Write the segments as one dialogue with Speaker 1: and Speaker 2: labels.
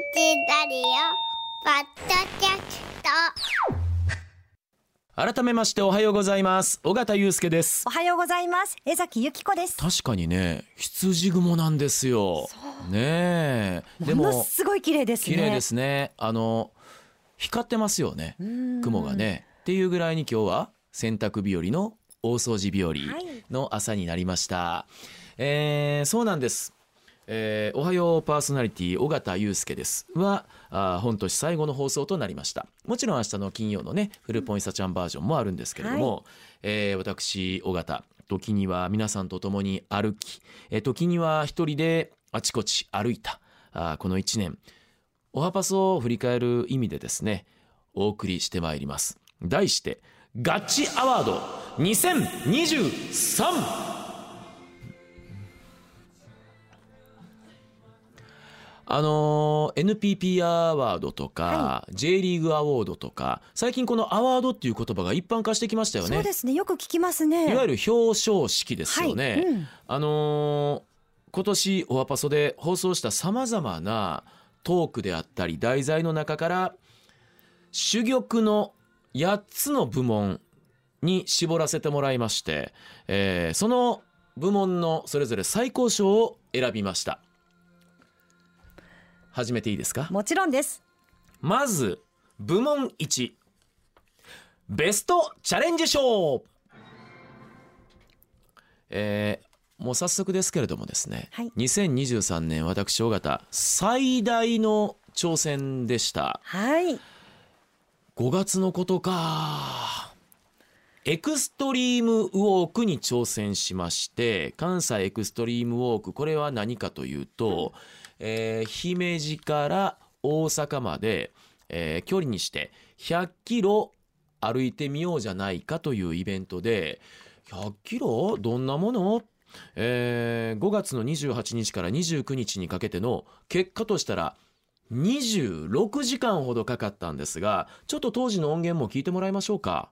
Speaker 1: ラリオポッドキャスト。
Speaker 2: 改めましておはようございます。尾形祐介です。
Speaker 3: おはようございます。江崎由紀子です。
Speaker 2: 確かにね羊雲なんですよ。ねえ。で
Speaker 3: もすごい綺麗ですね。
Speaker 2: 綺麗ですね。あの光ってますよね。
Speaker 3: うん。
Speaker 2: 雲がね。っていうぐらいに今日は洗濯日和の大掃除日和の朝になりました、えーそうなんですえーおはようパーソナリティ尾形祐介です。はあー本年最後の放送となりました。もちろん明日の金曜のねフルポンイサちゃんバージョンもあるんですけれども、えー私尾形時には皆さんと共に歩き、えー時には一人であちこち歩いたあーこの一年。おはパスを振り返る意味でですねお送りしてまいります。題してガッチアワード2023あのー NPP アワードとか、J リーグアワードとか最近このアワードっていう言葉が一般化してきましたよね。
Speaker 3: そうですね。よく聞きますね。
Speaker 2: いわゆる表彰式ですよね、
Speaker 3: はい。うん。
Speaker 2: あのー今年オアパソで放送したさまざまなトークであったり題材の中から珠玉の8つの部門に絞らせてもらいまして、えーその部門のそれぞれ最高賞を選びました始めていいですか？
Speaker 3: もちろんです。
Speaker 2: まず部門1ベストチャレンジ賞えーもう早速ですけれどもですね、
Speaker 3: はい。
Speaker 2: 2023年私尾形最大の挑戦でした。
Speaker 3: はい。
Speaker 2: 5月のことか。エクストリームウォークに挑戦しまして関西エクストリームウォークこれは何かというと、えー姫路から大阪まで、えー距離にして100キロ歩いてみようじゃないかというイベントで100キロ？どんなもの？えー5月の28日から29日にかけての結果としたら26時間ほどかかったんですがちょっと当時の音源も聞いてもらいましょうか。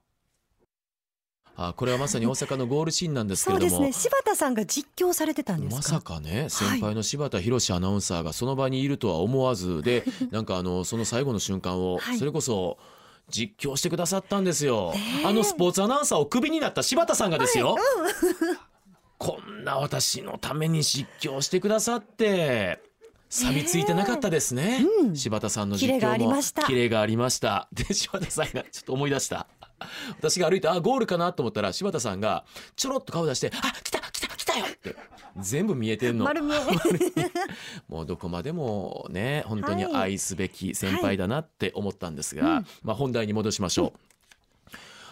Speaker 2: あこれはまさに大阪のゴールシーンなんですけ
Speaker 3: そう
Speaker 2: れども、
Speaker 3: ですね。柴田さんが実況されてたんですか？
Speaker 2: まさかね先輩の柴田博アナウンサーがその場にいるとは思わずで なんかあのその最後の瞬間を
Speaker 3: はい。
Speaker 2: それこそ実況してくださったんですよ、
Speaker 3: ねえ
Speaker 2: あのスポーツアナウンサーをクビになった柴田さんがですよ、こんな私のために実況してくださって錆びついてなかったですね、
Speaker 3: うん。
Speaker 2: 柴田さんの実況も。
Speaker 3: キレがありました。
Speaker 2: キレがありました。で柴田さんがちょっと思い出した 私が歩いてあゴールかなと思ったら柴田さんがちょろっと顔出して「あ来た来た来たよ!」って全部見えてんの。
Speaker 3: 丸見え
Speaker 2: もうどこまでもね本当に
Speaker 3: はい。
Speaker 2: 愛すべき先輩だなって思ったんですが、
Speaker 3: うん。
Speaker 2: まあ本題に戻しましょう。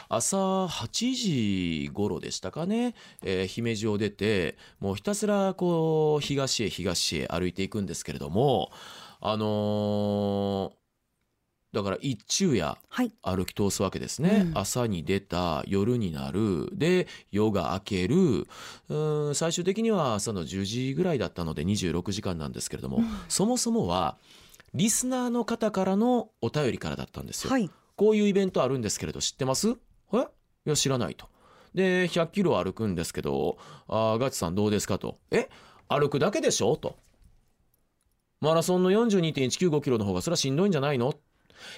Speaker 2: 朝8時頃でしたかね、えー姫路を出てもうひたすらこう東へ東へ歩いていくんですけれどもあのーだから一昼夜
Speaker 3: はい。
Speaker 2: 歩き通すわけですね、
Speaker 3: うん。
Speaker 2: 朝に出た夜になる。で夜が明ける。うーん最終的には朝の10時ぐらいだったので26時間なんですけれども、そもそもはリスナーの方からのお便りからだったんですよ、
Speaker 3: はい。
Speaker 2: こういうイベントあるんですけれど知ってます？え？いや知らないと。で100キロ歩くんですけどあーガチさんどうですかと。え？歩くだけでしょ？と。マラソンの42.195キロの方がそれはしんどいんじゃないの？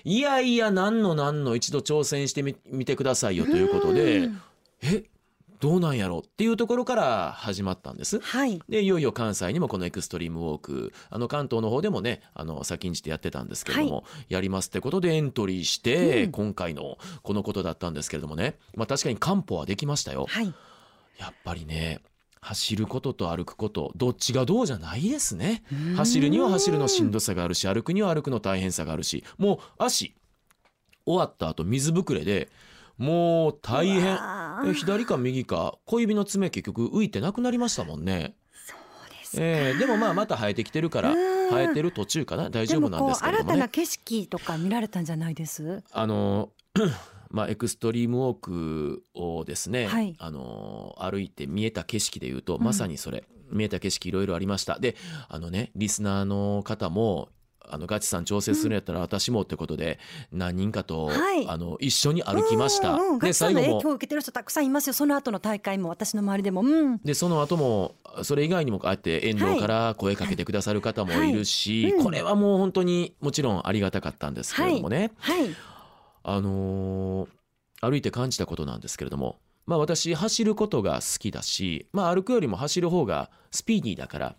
Speaker 2: いやいや何の何の一度挑戦してみ見てくださいよということで
Speaker 3: うん
Speaker 2: えどうなんやろっていうところから始まったんです。
Speaker 3: はい。
Speaker 2: でいよいよ関西にもこのエクストリームウォークあの関東の方でもねあの先んじてやってたんですけれども、やりますってことでエントリーして、
Speaker 3: うん。
Speaker 2: 今回のこのことだったんですけれどもね、まあ、確かに完歩はできましたよ。
Speaker 3: はい。
Speaker 2: やっぱりね走ることと歩くことどっちがどうじゃないですね。走るには走るのしんどさがあるし歩くには歩くの大変さがあるしもう足終わった後水ぶくれでもう大変。左か右か小指の爪結局浮いてなくなりましたもんね。
Speaker 3: そうで
Speaker 2: えーでもまあまた生えてきてるから
Speaker 3: うん。
Speaker 2: 生えてる途中かな。大丈夫なんですけれどもね。
Speaker 3: でもこう新たな景色とか見られたんじゃないです？
Speaker 2: あのまあエクストリームウォークをですね、
Speaker 3: はい。
Speaker 2: あの歩いて見えた景色でいうと
Speaker 3: うん。
Speaker 2: まさにそれ、見えた景色いろいろありました。であのねリスナーの方もあのガチさん調整するんやったら私もってことで何人かと、
Speaker 3: はい。
Speaker 2: あの一緒に歩きました。
Speaker 3: うんうんうん、ガ
Speaker 2: で
Speaker 3: チさんの影響
Speaker 2: も
Speaker 3: を受けてる人たくさんいますよ。その後の大会も私の周りでも。うん。
Speaker 2: でその後もそれ以外にもああやって沿道から声かけてくださる方もいるし、
Speaker 3: はい。うん。
Speaker 2: これはもう本当にもちろんありがたかったんですけれどもね、
Speaker 3: はい
Speaker 2: あのー歩いて感じたことなんですけれどもまあ私走ることが好きだし、まあ、歩くよりも走る方がスピーディーだから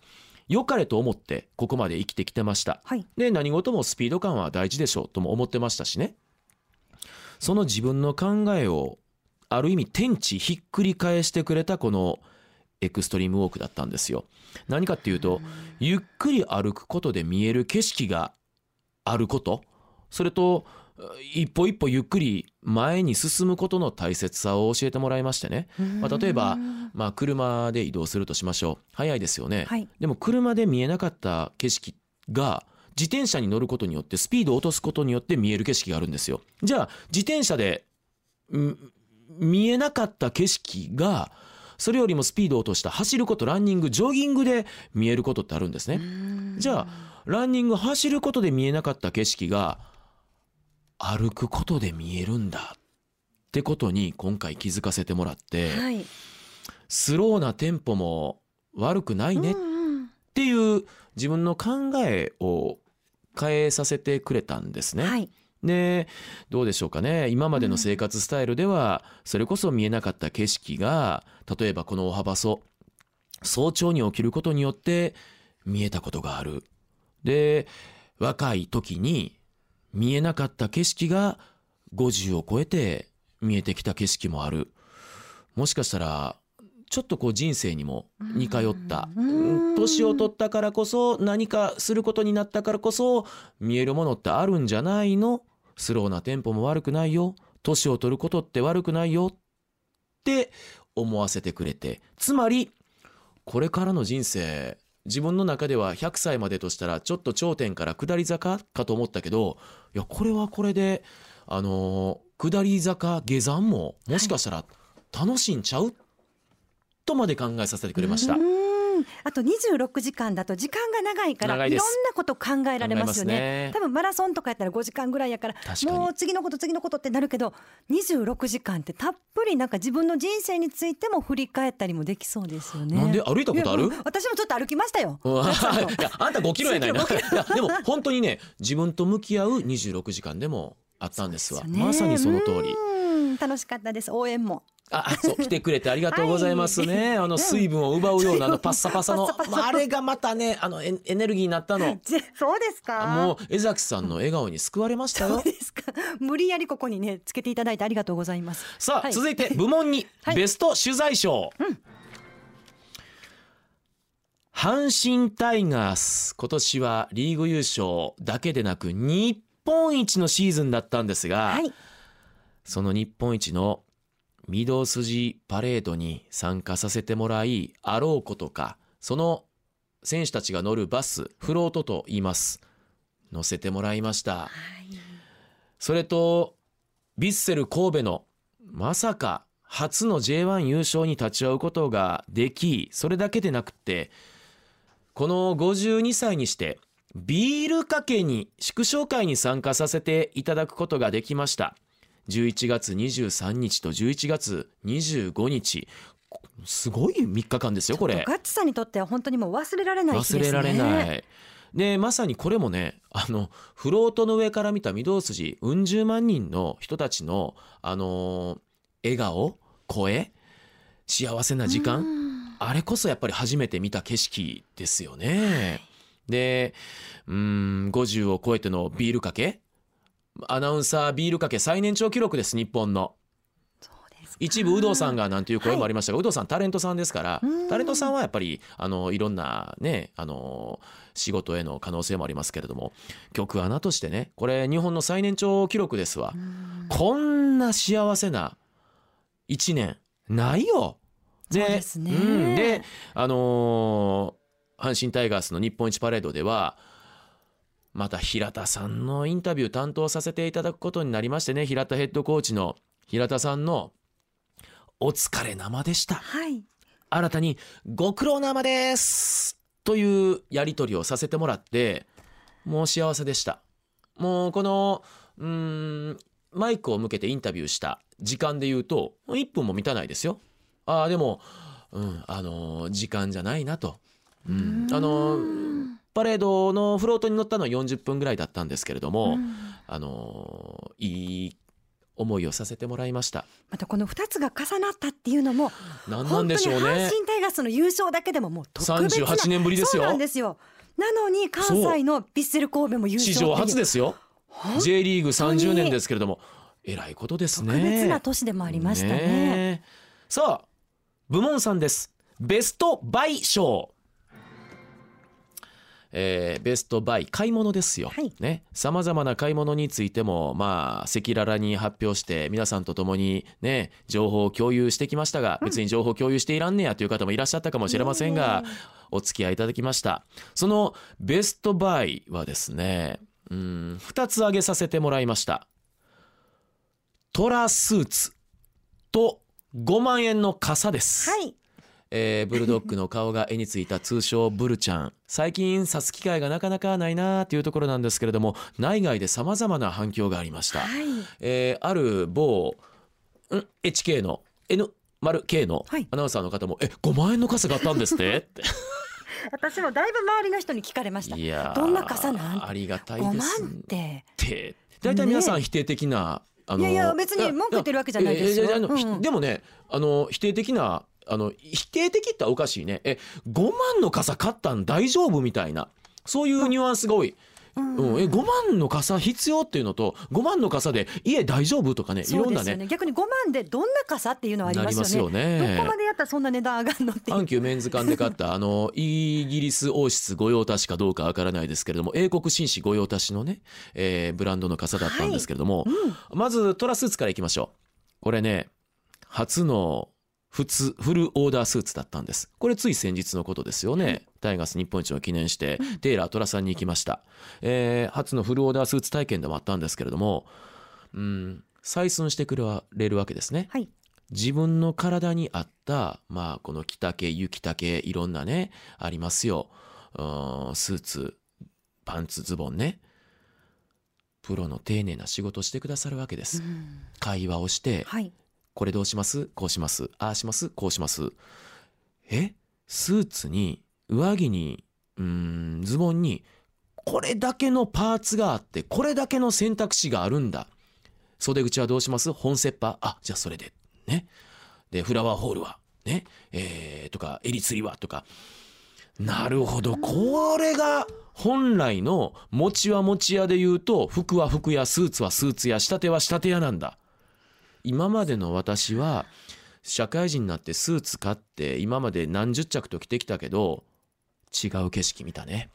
Speaker 2: 良かれと思ってここまで生きてきてました。
Speaker 3: はい。
Speaker 2: で何事もスピード感は大事でしょうとも思ってましたしね。その自分の考えをある意味天地ひっくり返してくれたこのエクストリームウォークだったんですよ。何かっていうとゆっくり歩くことで見える景色があること。それと一歩一歩ゆっくり前に進むことの大切さを教えてもらいましてね、まあ、例えば
Speaker 3: うん
Speaker 2: まあ車で移動するとしましょう。早いですよね、
Speaker 3: はい。
Speaker 2: でも車で見えなかった景色が自転車に乗ることによってスピードを落とすことによって見える景色があるんですよ。じゃあ自転車でん見えなかった景色がそれよりもスピードを落とした走ることランニングジョギングで見えることってあるんですね。じゃあランニング走ることで見えなかった景色が歩くことで見えるんだ。ってことに今回気づかせてもらって、
Speaker 3: はい。
Speaker 2: スローなテンポも悪くないねっていう自分の考えを変えさせてくれたんですね。
Speaker 3: はい。
Speaker 2: でどうでしょうかね。今までの生活スタイルではそれこそ見えなかった景色が例えばこのお幅そ早朝に起きることによって見えたことがある。で若い時に見えなかった景色が50を超えて見えてきた景色もある。もしかしたらちょっとこう人生にも似通った。
Speaker 3: うん。
Speaker 2: 年を取ったからこそ何かすることになったからこそ見えるものってあるんじゃないの？スローなテンポも悪くないよ。年を取ることって悪くないよ。って思わせてくれて。つまりこれからの人生自分の中では100歳までとしたらちょっと頂点から下り坂かと思ったけどいやこれはこれであの下り坂下山ももしかしたら楽しいんちゃう、とまで考えさせてくれました。
Speaker 3: うんあと26時間だと時間が長いからいろんなこと考えられますよね。
Speaker 2: ね。
Speaker 3: 多分マラソンとかやったら5時間ぐらいやからもう次のこと次のことってなるけど26時間ってたっぷりなんか自分の人生についても振り返ったりもできそうですよね。
Speaker 2: なんで歩いたことある？
Speaker 3: 私もちょっと歩きましたよ。
Speaker 2: あんた5キロやないな。い
Speaker 3: 5キ
Speaker 2: やでも本当にね自分と向き合う26時間でもあったんですわ。
Speaker 3: ね。
Speaker 2: まさにその通り。
Speaker 3: うん。楽しかったです。応援も。
Speaker 2: あ、そう来てくれてありがとうございますね。あの水分を奪うようなあのパッサパサの、まああれがまたねあのエエネルギーになったの。
Speaker 3: ぜそうですか？
Speaker 2: もう江崎さんの笑顔に救われました
Speaker 3: そう
Speaker 2: よ。
Speaker 3: ですか。無理やりここにねつけていただいてありがとうございます。
Speaker 2: さあ、
Speaker 3: はい。
Speaker 2: 続いて部門に
Speaker 3: はい。
Speaker 2: ベスト取材賞、阪神タイガース今年はリーグ優勝だけでなく日本一のシーズンだったんですが、
Speaker 3: はい
Speaker 2: その日本一の御堂筋パレードに参加させてもらいあろうことかその選手たちが乗るバスフロートと言います乗せてもらいました。それとヴィッセル神戸のまさか初の J1 優勝に立ち会うことができそれだけでなくってこの52歳にしてビールかけに祝勝会に参加させていただくことができました。11月23日と11月25日。すごい3日間ですよこれ。
Speaker 3: ガッツさんにとっては本当にもう忘れられない日ですね。
Speaker 2: 忘れられない。でまさにこれもねあのフロートの上から見た御堂筋うん十万人の人たちの、あのー笑顔声幸せな時間あれこそやっぱり初めて見た景色ですよね。でうーん50を超えてのビールかけ？アナウンサービールかけ最年長記録です日本の。一部有働さんがなんていう声もありましたが、有働さんタレントさんですから
Speaker 3: うん。
Speaker 2: タレントさんはやっぱりあのいろんなねあの仕事への可能性もありますけれども局アナとしてねこれ日本の最年長記録ですわ。こんな幸せな一年ないよ。
Speaker 3: ですね。
Speaker 2: ん。であのー阪神タイガースの日本一パレードではまた平田さんのインタビュー担当させていただくことになりましてね平田ヘッドコーチの平田さんの「お疲れ生でした」
Speaker 3: はい。
Speaker 2: 新たに「ご苦労生です」というやり取りをさせてもらってもう幸せでした。もうこのうーんマイクを向けてインタビューした時間で言うと1分も満たないですよ。ああでも、うん、あのー時間じゃないなと、うん、あのーパレードのフロートに乗ったのは40分ぐらいだったんですけれども、あのーいい思いをさせてもらいました。
Speaker 3: またこの2つが重なったっていうのも
Speaker 2: 何なんでしょうね。
Speaker 3: 阪神タイガースの優勝だけでももう特別な
Speaker 2: 38年ぶりですよ。
Speaker 3: そうなんですよ。なのに関西のヴィッセル神戸も優勝
Speaker 2: 史上初
Speaker 3: す
Speaker 2: ですよ。J リーグ30年ですけれどもえらいことですね。
Speaker 3: 特別な年でもありましたね
Speaker 2: え。さあ部門さんです。ベストバイ賞えーベストバイ買い物ですよ、さまざまな買い物についてもまあ赤裸々に発表して皆さんと共にね情報を共有してきましたが、別に情報共有していらんねやという方もいらっしゃったかもしれませんが、お付き合いいただきました。そのベストバイはですねうん2つ挙げさせてもらいました。トラスーツと5万円の傘です、
Speaker 3: はい
Speaker 2: えーブルドッグの顔が絵についた通称ブルちゃん。最近指す機会がなかなかないなというところなんですけれども内外で様々な反響がありました、
Speaker 3: はい。
Speaker 2: えーある某ん HK の N 丸 K の
Speaker 3: はい。
Speaker 2: アナウンサーの方も「え5万円の傘買ったんですって?」っ て
Speaker 3: 私もだいぶ周りの人に聞かれました。
Speaker 2: いやー
Speaker 3: どんな傘なん？
Speaker 2: ありがたい
Speaker 3: 5
Speaker 2: です
Speaker 3: 万って。
Speaker 2: って。大体皆さん否定的な、あ
Speaker 3: いやいや別に文句言ってるわけじゃないですよ。
Speaker 2: でもねあの否定的なあの否定的っておかしいね。え5万の傘買ったん大丈夫みたいな。そういうニュアンスが多い。
Speaker 3: うん。
Speaker 2: うん、え5万の傘必要っていうのと5万の傘で家大丈夫とかねい
Speaker 3: そう
Speaker 2: ろんなね。
Speaker 3: 逆に5万でどんな傘っていうのはあり
Speaker 2: ます
Speaker 3: よ
Speaker 2: よね。
Speaker 3: ねどこまでやったらそんな値段上がるのっていう。
Speaker 2: 阪急メンズ館で買ったあのイギリス王室御用達かどうかわからないですけれども英国紳士御用達のね、えーブランドの傘だったんですけれども、まずトラスーツからいきましょう。これね初の普通フルオーダースーツだったんです。これつい先日のことですよね、タイガース日本一を記念して、テイラートラさんに行きました、えー初のフルオーダースーツ体験でもあったんですけれどもうん採寸してくれるわけですね。
Speaker 3: はい。
Speaker 2: 自分の体に合ったまあこの着丈雪丈いろんなねありますよ。うんスーツパンツズボンね。プロの丁寧な仕事をしてくださるわけです、
Speaker 3: うん。
Speaker 2: 会話をして
Speaker 3: はい
Speaker 2: これどうします？こうします。ああします？こうします。え？スーツに上着にうんズボンにこれだけのパーツがあってこれだけの選択肢があるんだ。袖口はどうします？本セッパーあじゃあそれで。ね？でフラワーホールは。ね？えーとか襟釣りはとか。なるほど。これが本来の餅は餅屋で言うと服は服屋スーツはスーツ屋仕立ては仕立て屋なんだ。今までの私は社会人になってスーツ買って今まで何十着と着てきたけど違う景色見たね。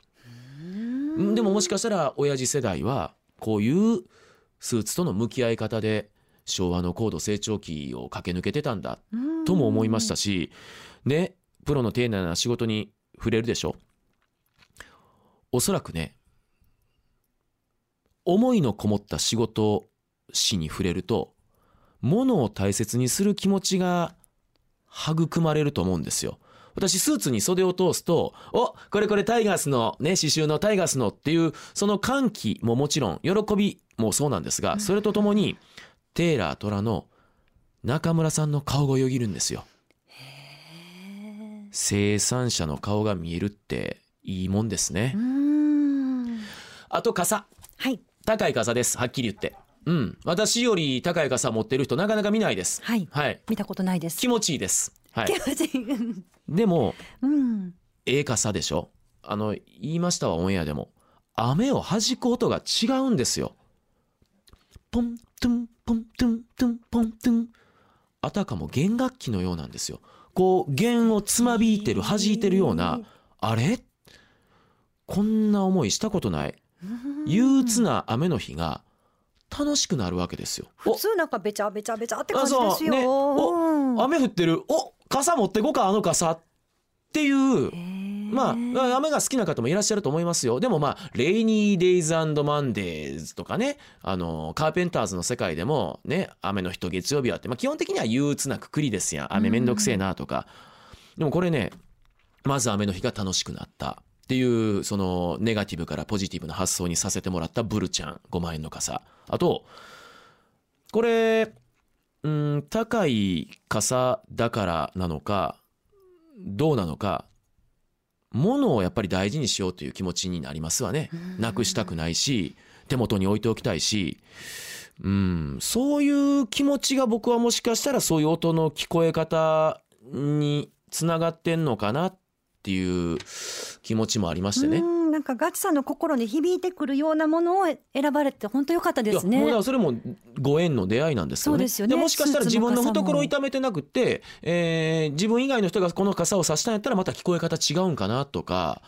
Speaker 2: うん。でももしかしたら親父世代はこういうスーツとの向き合い方で昭和の高度成長期を駆け抜けてたんだとも思いましたしねプロの丁寧な仕事に触れるでしょ。おそらくね思いのこもった仕事しに触れるとものを大切にする気持ちが育まれると思うんですよ。私スーツに袖を通すと「おこれこれタイガースのね刺繍のタイガースの」っていうその歓喜ももちろん喜びもそうなんですがそれとともにテイラー虎の中村さんの顔がよぎるんですよ。生産者の顔が見えるっていいもんですね
Speaker 3: う。ん
Speaker 2: あと傘
Speaker 3: はい
Speaker 2: 高い傘ですはっきり言って。うん。私より高い傘持ってる人なかなか見ないです。
Speaker 3: はい。
Speaker 2: はい。
Speaker 3: 見たことないです。
Speaker 2: 気持ちいいです。はい。
Speaker 3: 気。持ちいい。
Speaker 2: でも
Speaker 3: うん。
Speaker 2: ええ傘でしょ？あの言いましたわオンエアでも。雨を弾く音が違うんですよ。ポントゥンポントゥントゥンポントゥン。あたかも弦楽器のようなんですよ。こう弦をつまびいてる弾いてるようなあれ？こんな思いしたことない。憂鬱な雨の日が楽しくなるわけですよ。
Speaker 3: 普通なんかべちゃべちゃべちゃって感じ
Speaker 2: あ
Speaker 3: ですよ、
Speaker 2: ね。お
Speaker 3: うん。
Speaker 2: 雨降ってる。お傘持ってこかあの傘っていうまあ、雨が好きな方もいらっしゃると思いますよ。でもまあ、レイニーデイズマンデーズとかね、あの、カーペンターズの世界でもね、雨の日と月曜日はって、まあ基本的には憂鬱なくくりですやん。雨めんどくせえなとか。でもこれね、まず雨の日が楽しくなった。っていうそのネガティブからポジティブな発想にさせてもらったブルちゃん5万円の傘。あとこれうん高い傘だからなのかどうなのか物をやっぱり大事にしようという気持ちになりますわね。なくしたくないし手元に置いておきたいしうんそういう気持ちが僕はもしかしたらそういう音の聞こえ方につながってんのかなっていう気持ちもありましてね。
Speaker 3: うんなんかガチさんの心に響いてくるようなものを選ばれて本当良かったですね。
Speaker 2: いやもうそれもご縁の出会いなんですよね。
Speaker 3: そうですよね。
Speaker 2: もしかしたら自分の懐を痛めてなくって、えー自分以外の人がこの傘を差したんやったらまた聞こえ方違うんかなとか、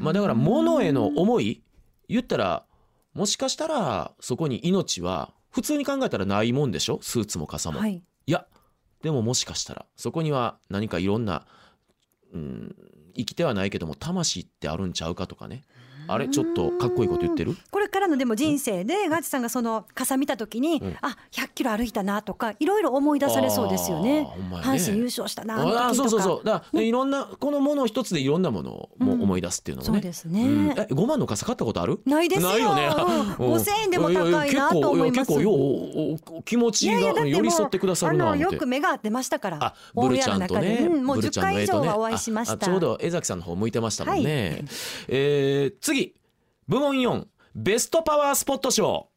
Speaker 2: まあだから物への思い言ったらもしかしたらそこに命は普通に考えたらないもんでしょ？スーツも傘も。
Speaker 3: はい。
Speaker 2: いやでももしかしたらそこには何かいろんな、うん、生きてはないけども魂ってあるんちゃうかとかね。あれちょっとかっこいいこと言ってる？
Speaker 3: これからのでも人生でガチさんがその傘見た時に、
Speaker 2: うん。
Speaker 3: あ100キロ歩いたなとかいろいろ思い出されそうですよね。
Speaker 2: ね。
Speaker 3: 阪神優勝したなあ
Speaker 2: そうそうそう。だから、いろんなこのもの一つでいろんなものを思い出すっていうのもね、
Speaker 3: そうですね、
Speaker 2: うん。え5万の傘買ったことある？
Speaker 3: ないですよ。
Speaker 2: ないよね。
Speaker 3: うん
Speaker 2: うん
Speaker 3: 5000円でも高いなと思います。
Speaker 2: やや結構よ気持ちが寄り添ってくださるな
Speaker 3: あのよく目が合ってましたから
Speaker 2: あブルちゃんとね、
Speaker 3: もう10
Speaker 2: ブルちゃんの
Speaker 3: 回以上はお会いしました、
Speaker 2: ちょうど江崎さんの方向いてましたもんね、
Speaker 3: はい
Speaker 2: えー次部門4ベストパワースポット賞。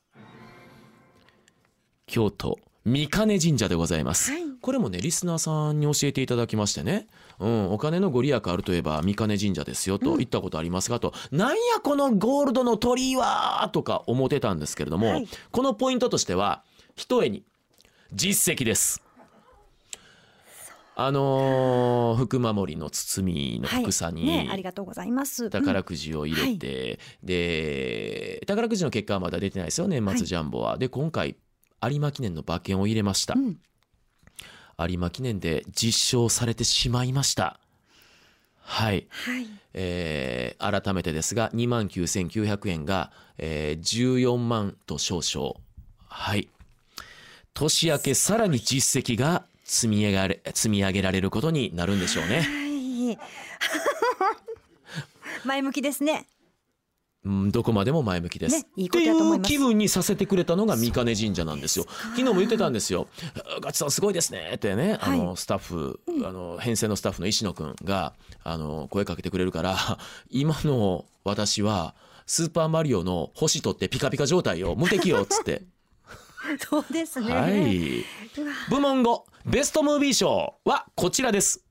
Speaker 2: 京都三金神社でございます、
Speaker 3: はい。
Speaker 2: これもねリスナーさんに教えていただきましてね、うん、お金のご利益あるといえば三金神社ですよと言ったことありますがと、なんやこのゴールドの鳥居はとか思ってたんですけれども、
Speaker 3: はい。
Speaker 2: このポイントとしては一重に実績です。あのー福守の包みの
Speaker 3: はい
Speaker 2: 福さに、
Speaker 3: ね、ありがとうございます。
Speaker 2: 宝くじを入れて、で宝くじの結果はまだ出てないですよ年末ジャンボは。で今回有馬記念の馬券を入れました、
Speaker 3: うん。
Speaker 2: 有馬記念で実証されてしまいました。はい、
Speaker 3: はい。
Speaker 2: えー改めてですが2万9900円が、えー14万と少々。はい。年明けさらに実績が積み上げられ積み上げられることになるんでしょうね。
Speaker 3: はい 前向きですね
Speaker 2: うん、どこまでも前向きです。
Speaker 3: ねいいことやと思います
Speaker 2: っていう気分にさせてくれたのが三金神社なんですよ。昨日も言ってたんですよ。ガチさんすごいですねってね、あの
Speaker 3: は
Speaker 2: スタッフ、あの編成のスタッフの石野くんがあの声かけてくれるから、今の私はスーパーマリオの星取ってピカピカ状態よ無敵よっつって。
Speaker 3: そうですね
Speaker 2: はい。部門5ベストムービー賞はこちらです。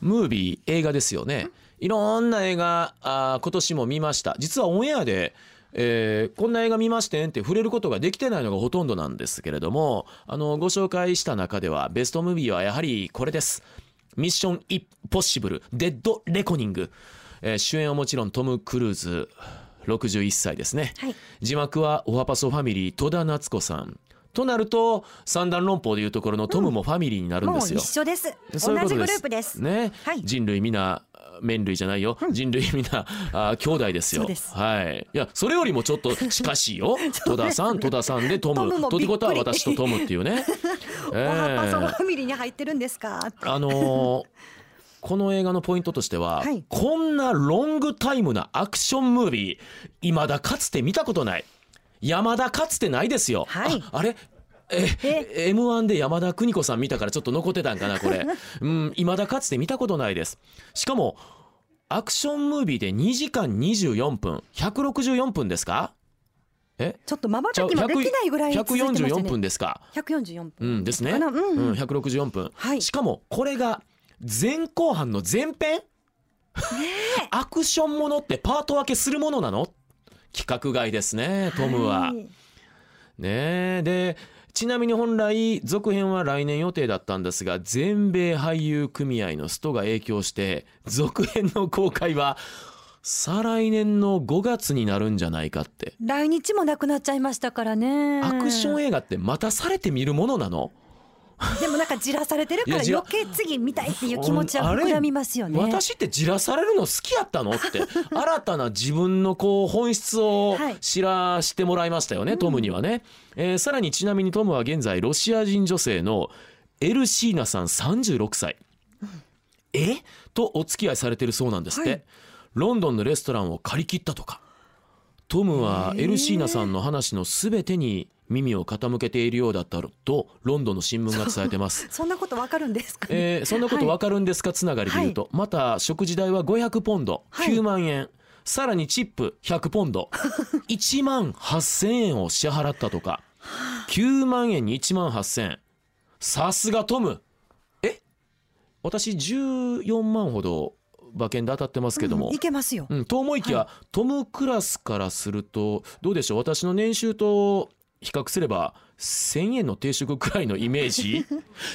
Speaker 2: ムービー映画ですよね。いろんな映画あ今年も見ました。実はオンエアで、えーこんな映画見ましてんって触れることができてないのがほとんどなんですけれどもあのご紹介した中ではベストムービーはやはりこれです。ミッション・インポッシブル・デッド・レコニング、えー主演はもちろんトム・クルーズ。61歳ですね。
Speaker 3: はい。
Speaker 2: 字幕はオハパソファミリー戸田夏子さん。となると三段論法でいうところのトムもファミリーになるんですよ。
Speaker 3: 一緒です。同じグループです。
Speaker 2: ね、
Speaker 3: はい。
Speaker 2: 人類皆麺類じゃないよ、人類皆あ兄弟ですよ。はい。いやそれよりもちょっと近しいよ。戸田さん。戸田さんでトム。ということは私とトムっていうね、え
Speaker 3: おはパソ
Speaker 2: え
Speaker 3: ファミリーに入ってるんですか
Speaker 2: あのー この映画のポイントとしては、
Speaker 3: はい。
Speaker 2: こんなロングタイムなアクションムービー未だかつて見たことない。山田かつてないですよ、
Speaker 3: はい。
Speaker 2: ああれ？え M1 で山田邦子さん見たからちょっと残ってたんかなこれ。うん未だかつて見たことないです。しかもアクションムービーで2時間24分164分ですか？え？
Speaker 3: ちょっとまばたきもできないぐらい続いてました
Speaker 2: 144
Speaker 3: ね
Speaker 2: 分ですか
Speaker 3: ？144分。
Speaker 2: うんですね。
Speaker 3: うんうん、
Speaker 2: 164分、
Speaker 3: はい。
Speaker 2: しかもこれが前後半の前編、アクションものってパート分けするものなの？規格外ですねトムは。
Speaker 3: い。
Speaker 2: ねえ。でちなみに本来続編は来年予定だったんですが全米俳優組合のストが影響して続編の公開は再来年の5月になるんじゃないかって。
Speaker 3: 来日もなくなっちゃいましたからね。
Speaker 2: アクション映画って待たされて見るものなの？
Speaker 3: でもなんかじらされてるから余計次見たいっていう気持ちは膨らみますよね。
Speaker 2: 私ってじらされるの好きやったのって 新たな自分のこう本質を
Speaker 3: はい。
Speaker 2: 知らしてもらいましたよね、トムにはね、えーさらにちなみにトムは現在ロシア人女性のエルシーナさん36歳え？とお付き合いされてるそうなんですって、
Speaker 3: はい。
Speaker 2: ロンドンのレストランを借り切ったとかトムはエルシーナさんの話の全てに耳を傾けているようだったとロンドンの新聞が伝えてます。
Speaker 3: そんなことわかるんですかね、
Speaker 2: えーそんなことわかるんですか？つながりで言うと、また食事代は500ポンド。
Speaker 3: はい。
Speaker 2: 9万円、さらにチップ100ポンド。1万8000円を支払ったとか。9万円に1万8000円さすがトム。え？私14万ほど馬券で当たってますけども、
Speaker 3: うんいけますよ、
Speaker 2: うん、と思いきや、トムクラスからするとどうでしょう？私の年収と比較すれば1,000円の定食くらいのイメージ？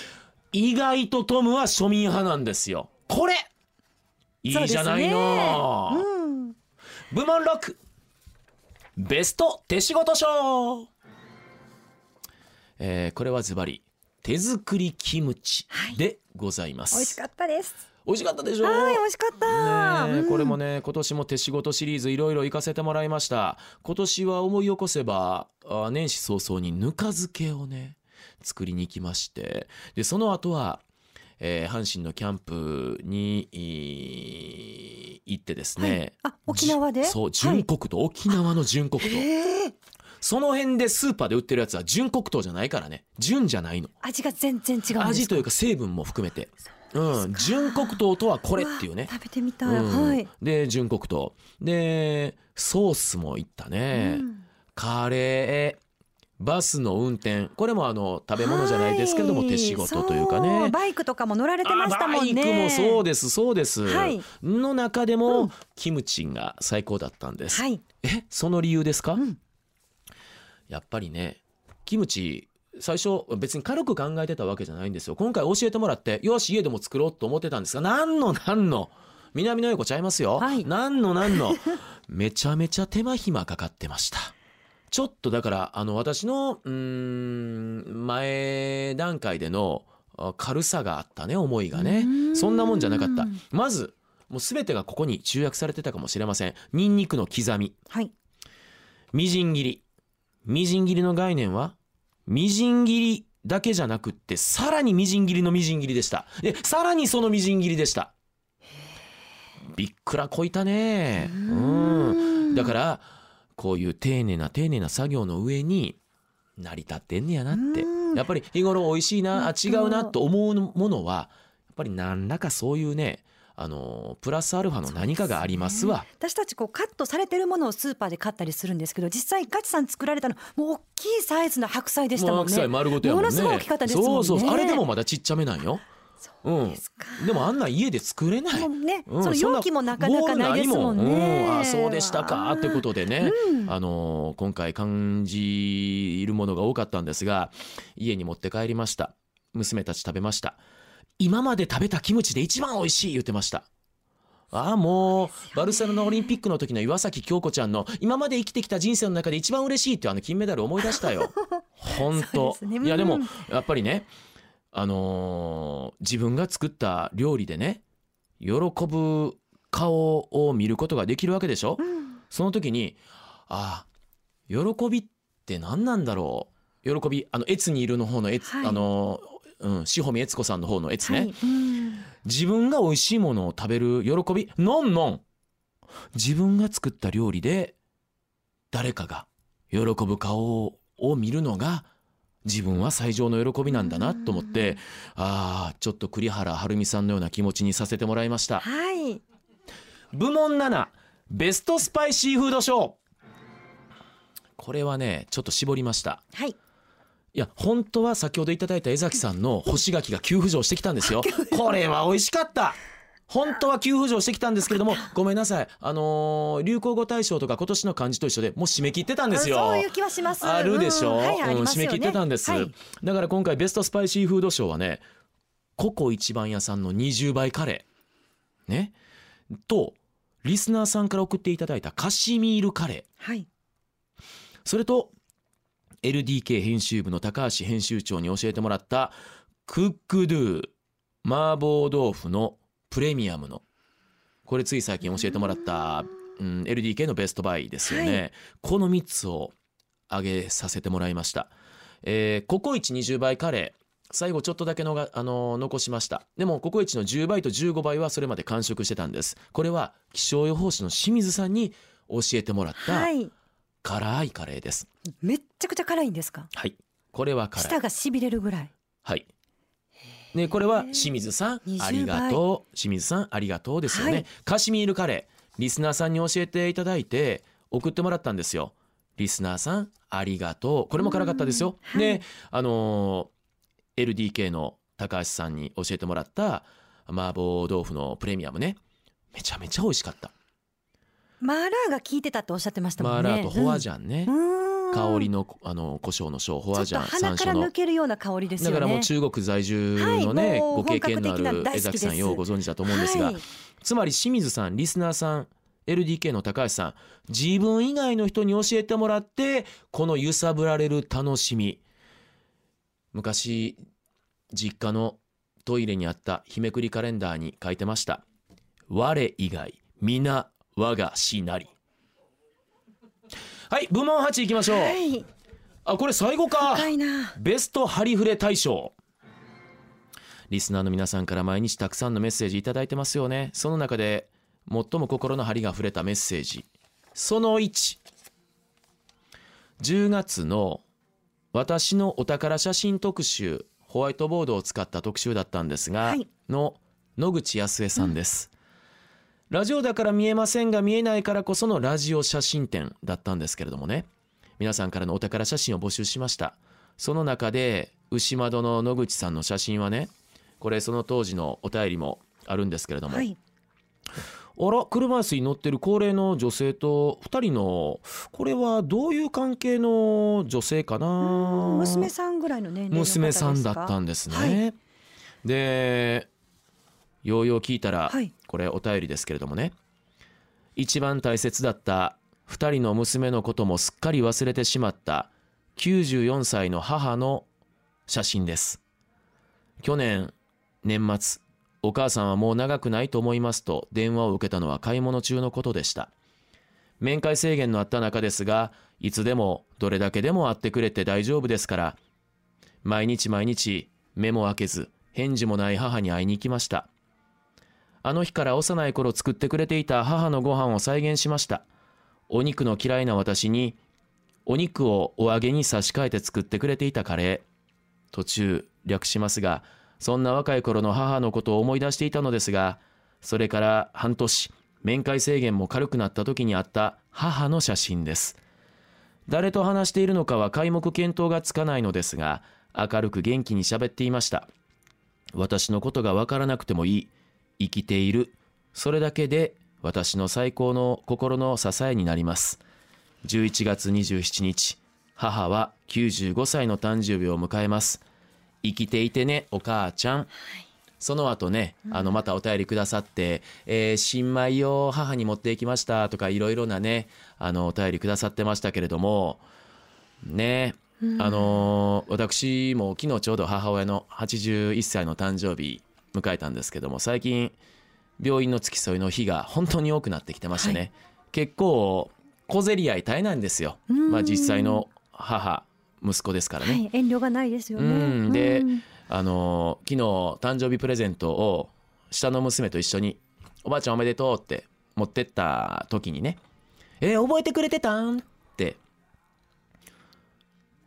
Speaker 2: 意外とトムは庶民派なんですよ。これ！いいじゃないの、
Speaker 3: うん。
Speaker 2: 部門6ベスト手仕事賞、えーこれはズバリ手作りキムチでございます、
Speaker 3: 美味しかったです
Speaker 2: 美味しかったでしょ？
Speaker 3: はい美味しかった、うん。
Speaker 2: ねえこれもね今年も手仕事シリーズいろいろ行かせてもらいました。今年は思い起こせばあ年始早々にぬか漬けをね作りに行きまして。でその後は、えー阪神のキャンプにい行ってですね、
Speaker 3: あ沖縄で？
Speaker 2: じそう
Speaker 3: はい。
Speaker 2: 純黒糖、沖縄の純黒糖
Speaker 3: え。ー
Speaker 2: その辺でスーパーで売ってるやつは純黒糖じゃないからね。純じゃないの。
Speaker 3: 味が全然違う
Speaker 2: 味というか成分も含めてうん、純黒糖とはこれっていうね。
Speaker 3: 食べてみたい、
Speaker 2: うん。
Speaker 3: はい、
Speaker 2: で純黒糖。でソースもいったね、
Speaker 3: うん。
Speaker 2: カレーバスの運転。これもあの食べ物じゃないですけれども
Speaker 3: はい。
Speaker 2: 手仕事というか
Speaker 3: そ
Speaker 2: ね
Speaker 3: バイクとかも乗られてましたもんね。
Speaker 2: あバイクもそうですそうです、
Speaker 3: はい。
Speaker 2: の中でも、キムチが最高だったんです、
Speaker 3: はい。
Speaker 2: えその理由ですか、
Speaker 3: うん。
Speaker 2: やっぱりねキムチ最初別に軽く考えてたわけじゃないんですよ。今回教えてもらってよし家でも作ろうと思ってたんですが何の何の南の横ちゃいますよ、
Speaker 3: はい。
Speaker 2: 何の何のめちゃめちゃ手間暇かかってました。ちょっとだからあの私のうーん前段階でのあ軽さがあったね思いがね。
Speaker 3: うん。
Speaker 2: そんなもんじゃなかった。まずもう全てがここに集約されてたかもしれません。ニンニクの刻み。
Speaker 3: はい。
Speaker 2: みじん切り。みじん切りの概念はみじん切りだけじゃなくってさらにみじん切りのみじん切りでした。でさらにそのみじん切りでした。びっくらこいたね。うん。だからこういう丁寧な丁寧な作業の上に成り立ってんねやなって。
Speaker 3: うん。
Speaker 2: やっぱり日頃美味しいなあ違うな
Speaker 3: 本
Speaker 2: と思うものはやっぱり何らかそういうねあのプラスアルファの何かがありますわ。
Speaker 3: 私たちこうカットされてるものをスーパーで買ったりするんですけど実際ガチさん作られたのもう大きいサイズの白菜でしたもんね
Speaker 2: 白菜丸ごとやもんね。
Speaker 3: ものすごい大きかったですもんね
Speaker 2: そうそうあれでもまだちっちゃめなんよ。うん
Speaker 3: ですか。
Speaker 2: でもあんなん家で作れない。
Speaker 3: ね、
Speaker 2: うん
Speaker 3: その容器もなかなかないですもんね。
Speaker 2: うんあそうでしたかってことでね、
Speaker 3: うん
Speaker 2: あのー今回感じるものが多かったんですが家に持って帰りました娘たち食べました今まで食べたキムチで一番美味しい言ってました。ああもうバルセロナオリンピックの時の岩崎恭子ちゃんの今まで生きてきた人生の中で一番嬉しいってあの金メダル思い出したよ。本当。
Speaker 3: ね。
Speaker 2: いやでも
Speaker 3: うん
Speaker 2: やっぱりねあのー自分が作った料理でね喜ぶ顔を見ることができるわけでしょ、
Speaker 3: うん。
Speaker 2: その時にああ喜びって何なんだろう？喜びあの越にいるの方の越、
Speaker 3: はい。
Speaker 2: あのうん志保美悦子さんの方の越ね、
Speaker 3: はいうん。
Speaker 2: 自分が美味しいものを食べる喜びのんのん。自分が作った料理で誰かが喜ぶ顔を見るのが自分は最上の喜びなんだなと思ってああちょっと栗原はるみさんのような気持ちにさせてもらいました。
Speaker 3: はい。
Speaker 2: 部門7ベストスパイシーフード賞これはねちょっと絞りました。
Speaker 3: はい。
Speaker 2: いや本当は先ほどいただいた江崎さんの干し柿が急浮上してきたんですよ。これは美味しかった。本当は急浮上してきたんですけれどもごめんなさい。あのー流行語大賞とか今年の漢字と一緒でもう締め切ってたんですよ。
Speaker 3: そういう気はします。
Speaker 2: あるでしょ、
Speaker 3: うん。はい、あり
Speaker 2: うん
Speaker 3: ますよね。
Speaker 2: 締め切ってたんです、
Speaker 3: はい。
Speaker 2: だから今回ベストスパイシーフード賞はねココ一番屋さんの20倍カレーね。とリスナーさんから送っていただいたカシミールカレー。
Speaker 3: はい。
Speaker 2: それと LDK 編集部の高橋編集長に教えてもらったクックドゥ麻婆豆腐のプレミアムの。これつい最近教えてもらった、うん、LDK のベストバイですよね、
Speaker 3: は
Speaker 2: この3つを挙げさせてもらいました、えーココイチ20倍カレー。最後ちょっとだけのが、あの残しました。でもココイチの10倍と15倍はそれまで完食してたんです。これは気象予報士の清水さんに教えてもらった
Speaker 3: はい
Speaker 2: 辛いカレーです。
Speaker 3: めっちゃくちゃ辛いんですか？
Speaker 2: はい。これは辛い。
Speaker 3: 舌がしびれるぐらい。
Speaker 2: はい。ね、これは清水さん
Speaker 3: 20倍。
Speaker 2: ありがとう。清水さんありがとうですよね、
Speaker 3: はい。
Speaker 2: カシミールカレー。リスナーさんに教えていただいて送ってもらったんですよ。リスナーさんありがとう。これも辛かったですよ、
Speaker 3: はい。
Speaker 2: であのー LDK の高橋さんに教えてもらった麻婆豆腐のプレミアムね。めちゃめちゃ美味しかった
Speaker 3: マーラーが効いてたっておっしゃってましたもんね。
Speaker 2: マーラーとホワジャンね、
Speaker 3: うん。
Speaker 2: 香りのあの胡椒の椒ホワジャン。
Speaker 3: 鼻から抜けるような香りですよね。
Speaker 2: だからもう中国在住のね、
Speaker 3: はい
Speaker 2: ご経験のある江崎さんようご存知だと思うんですが、
Speaker 3: はい。
Speaker 2: つまり清水さんリスナーさん LDK の高橋さん自分以外の人に教えてもらってこの揺さぶられる楽しみ。昔実家のトイレにあった日めくりカレンダーに書いてました「我以外皆我がしなり」はい部門8いきましょう、
Speaker 3: はい。
Speaker 2: あこれ最後か。
Speaker 3: 深いな。
Speaker 2: ベストハリフレ大賞。リスナーの皆さんから毎日たくさんのメッセージいただいてますよね。その中で最も心の張りが触れたメッセージ。その110月の私のお宝写真特集ホワイトボードを使った特集だったんですが、
Speaker 3: はい。
Speaker 2: の野口康江さんです、ラジオだから見えませんが見えないからこそのラジオ写真展だったんですけれどもね。皆さんからのお宝写真を募集しました。その中で牛窓の野口さんの写真はねこれその当時のお便りもあるんですけれども、
Speaker 3: はい。
Speaker 2: あら車椅子に乗ってる高齢の女性と2人のこれはどういう関係の女性かな？
Speaker 3: 娘さんぐらいの年齢の方ですか？
Speaker 2: 娘さんだったんですね、
Speaker 3: はい。
Speaker 2: でようよう聞いたら、
Speaker 3: はい
Speaker 2: これお便りですけれどもね。一番大切だった2人の娘のこともすっかり忘れてしまった94歳の母の写真です。去年年末お母さんはもう長くないと思いますと電話を受けたのは買い物中のことでした。面会制限のあった中ですがいつでもどれだけでも会ってくれて大丈夫ですから毎日毎日目も開けず返事もない母に会いに行きました。あの日から幼い頃作ってくれていた母のご飯を再現しました。お肉の嫌いな私にお肉をお揚げに差し替えて作ってくれていたカレー。途中略しますがそんな若い頃の母のことを思い出していたのですがそれから半年面会制限も軽くなった時にあった母の写真です。誰と話しているのかは皆目見当がつかないのですが明るく元気に喋っていました。私のことがわからなくてもいい。生きている。それだけで私の最高の心の支えになります。11月27日母は95歳の誕生日を迎えます。生きていてねお母ちゃん、その後ね、あのまたお便りくださって、えー新米を母に持っていきましたとかいろいろなねあのお便りくださってましたけれどもねあのー私も昨日ちょうど母親の81歳の誕生日迎えたんですけども最近病院の付き添いの日が本当に多くなってきてましてね、結構小競り合い大変なんですよ、
Speaker 3: うん。
Speaker 2: まあ、実際の母息子ですからね。
Speaker 3: はい、遠慮がないですよね。
Speaker 2: うん。で
Speaker 3: うん。
Speaker 2: あのー昨日誕生日プレゼントを下の娘と一緒に「おばあちゃんおめでとう」って持ってった時にね「えー覚えてくれてたん?」って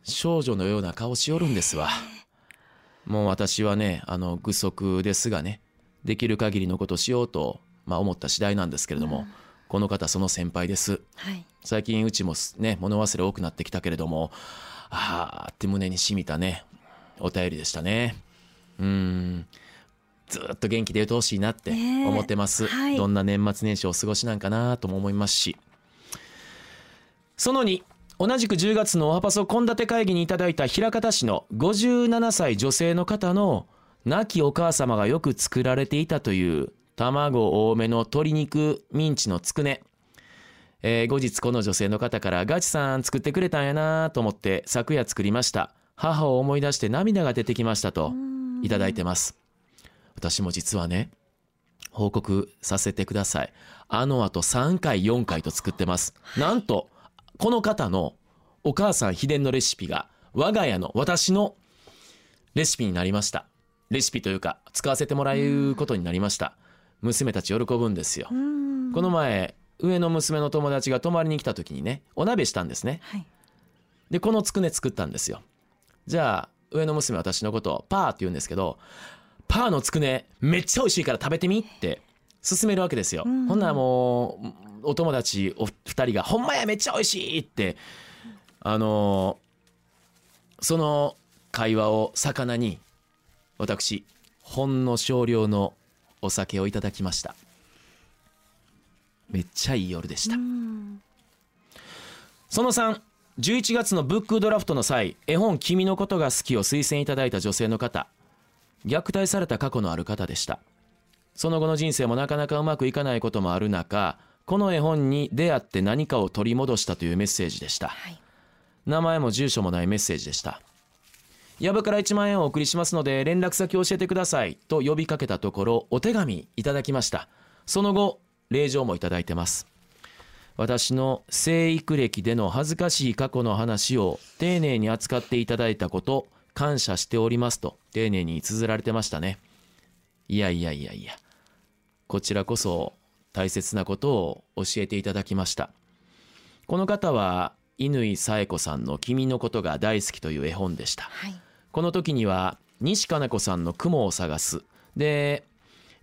Speaker 2: 少女のような顔しおるんですわもう私はねあの愚足ですがねできる限りのことしようと、まあ、思った次第なんですけれども、この方その先輩です。
Speaker 3: はい、
Speaker 2: 最近うちもすね物忘れ多くなってきたけれどもあーって胸に染みたねお便りでしたね。うん。ずーっと元気でいてほしいなって思ってます、
Speaker 3: はい。
Speaker 2: どんな年末年始をお過ごしなんかなとも思いますし。その2同じく10月のおはパソ献立会議にいただいた枚方市の57歳女性の方の亡きお母様がよく作られていたという卵多めの鶏肉ミンチのつくね。えー後日この女性の方から「ガチさん作ってくれたんやな」と思って昨夜作りました。母を思い出して涙が出てきましたといただいてます。私も実はね報告させてください。あのあと3回4回と作ってます。なんとこの方のお母さん秘伝のレシピが我が家の私のレシピになりました。レシピというか使わせてもらうことになりました。娘たち喜ぶんですよ。
Speaker 3: うん。
Speaker 2: この前上の娘の友達が泊まりに来た時にねお鍋したんですね。
Speaker 3: はい。
Speaker 2: でこのつくね作ったんですよ。じゃあ上の娘は私のことをパーって言うんですけどパーのつくねめっちゃ美味しいから食べてみって勧めるわけですよ、
Speaker 3: うん。
Speaker 2: ほんならもうお友達お二人が「ほんまやめっちゃ美味しい!」ってあのーその会話を魚に私ほんの少量のお酒をいただきました。めっちゃいい夜でした。
Speaker 3: うん。
Speaker 2: その3、11月のブックドラフトの際、絵本君のことが好きを推薦いただいた女性の方、虐待された過去のある方でした。その後の人生もなかなかうまくいかないこともある中、この絵本に出会って何かを取り戻したというメッセージでした。
Speaker 3: はい
Speaker 2: 名前も住所もないメッセージでした。やぶから1万円をお送りしますので連絡先を教えてくださいと呼びかけたところお手紙いただきました。その後、令状もいただいてます。私の生育歴での恥ずかしい過去の話を丁寧に扱っていただいたこと感謝しておりますと丁寧に綴られてましたねいやいやいやいやこちらこそ大切なことを教えていただきました。この方は乾紗恵子さんの「君のことが大好き」という絵本でした。
Speaker 3: はい。
Speaker 2: この時には西加奈子さんの「雲を探す」で、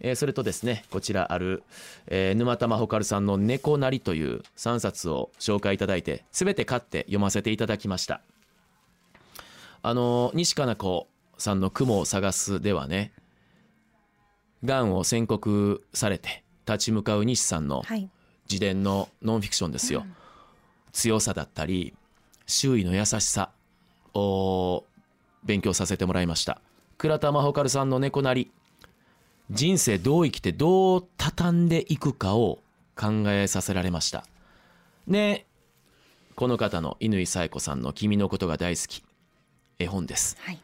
Speaker 2: えーそれとですねこちらある、えー沼田真帆さんの「猫なり」という3冊を紹介いただいて全て買って読ませていただきました。あの西加奈子さんの「雲を探す」ではねがんを宣告されて立ち向かう西さんの
Speaker 3: はい。
Speaker 2: 自伝のノンフィクションですよ、強さだったり周囲の優しさを勉強させてもらいました。倉田真帆さんの猫なり人生どう生きてどう畳んでいくかを考えさせられました。でこの方の乾紗恵子さんの「君のことが大好き」絵本です。
Speaker 3: はい。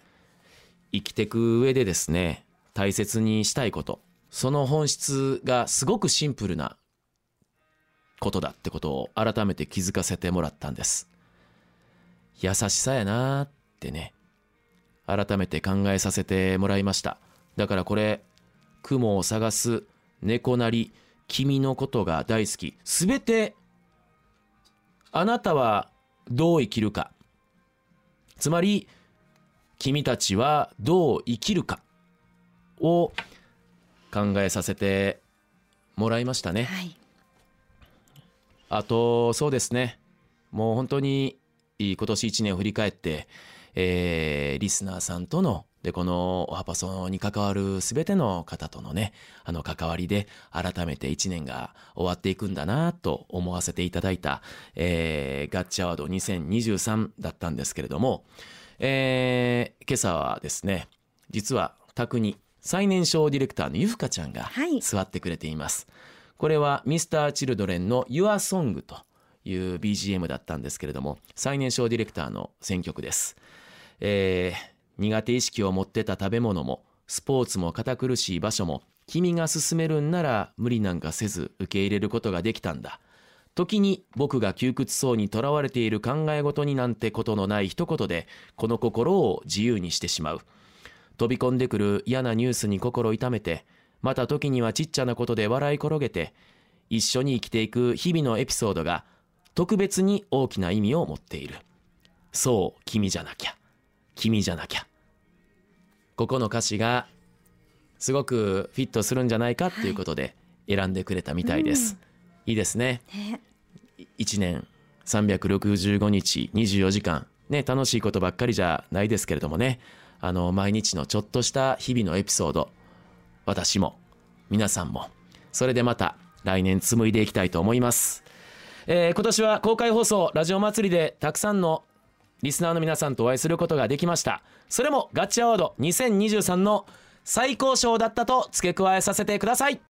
Speaker 2: 生きていく上でですね大切にしたいこと。その本質がすごくシンプルなことだってことを改めて気づかせてもらったんです。優しさやなーってね。改めて考えさせてもらいました。だからこれ雲を探す猫なり君のことが大好き。すべてあなたはどう生きるか。つまり君たちはどう生きるか。を考えさせてもらいましたね。
Speaker 3: はい
Speaker 2: あとそうですねもう本当に今年1年を振り返って、えーリスナーさんとのでこのおはパソに関わる全ての方とのねあの関わりで改めて1年が終わっていくんだなと思わせていただいた、えーガッチアワード2023だったんですけれども、えー今朝はですね実は宅に最年少ディレクターのゆふかちゃんが
Speaker 3: はい。
Speaker 2: 座ってくれています。これは Mr.Children の Your Song という BGM だったんですけれども最年少ディレクターの選曲です、えー苦手意識を持ってた食べ物もスポーツも堅苦しい場所も君が進めるんなら無理なんかせず受け入れることができたんだ。時に僕が窮屈そうにとらわれている考え事になんてことのない一言でこの心を自由にしてしまう飛び込んでくる嫌なニュースに心痛めてまた時にはちっちゃなことで笑い転げて一緒に生きていく日々のエピソードが特別に大きな意味を持っている。そう君じゃなきゃ。君じゃなきゃ。ここの歌詞がすごくフィットするんじゃないかっていうことで選んでくれたみたいです、いいですね。
Speaker 3: ね。
Speaker 2: 1年365日24時間。ね楽しいことばっかりじゃないですけれどもねあの毎日のちょっとした日々のエピソード私も皆さんもそれでまた来年紡いでいきたいと思います、えー今年は公開放送ラジオ祭りでたくさんのリスナーの皆さんとお会いすることができました。それもガッチアワード2023の最高賞だったと付け加えさせてください。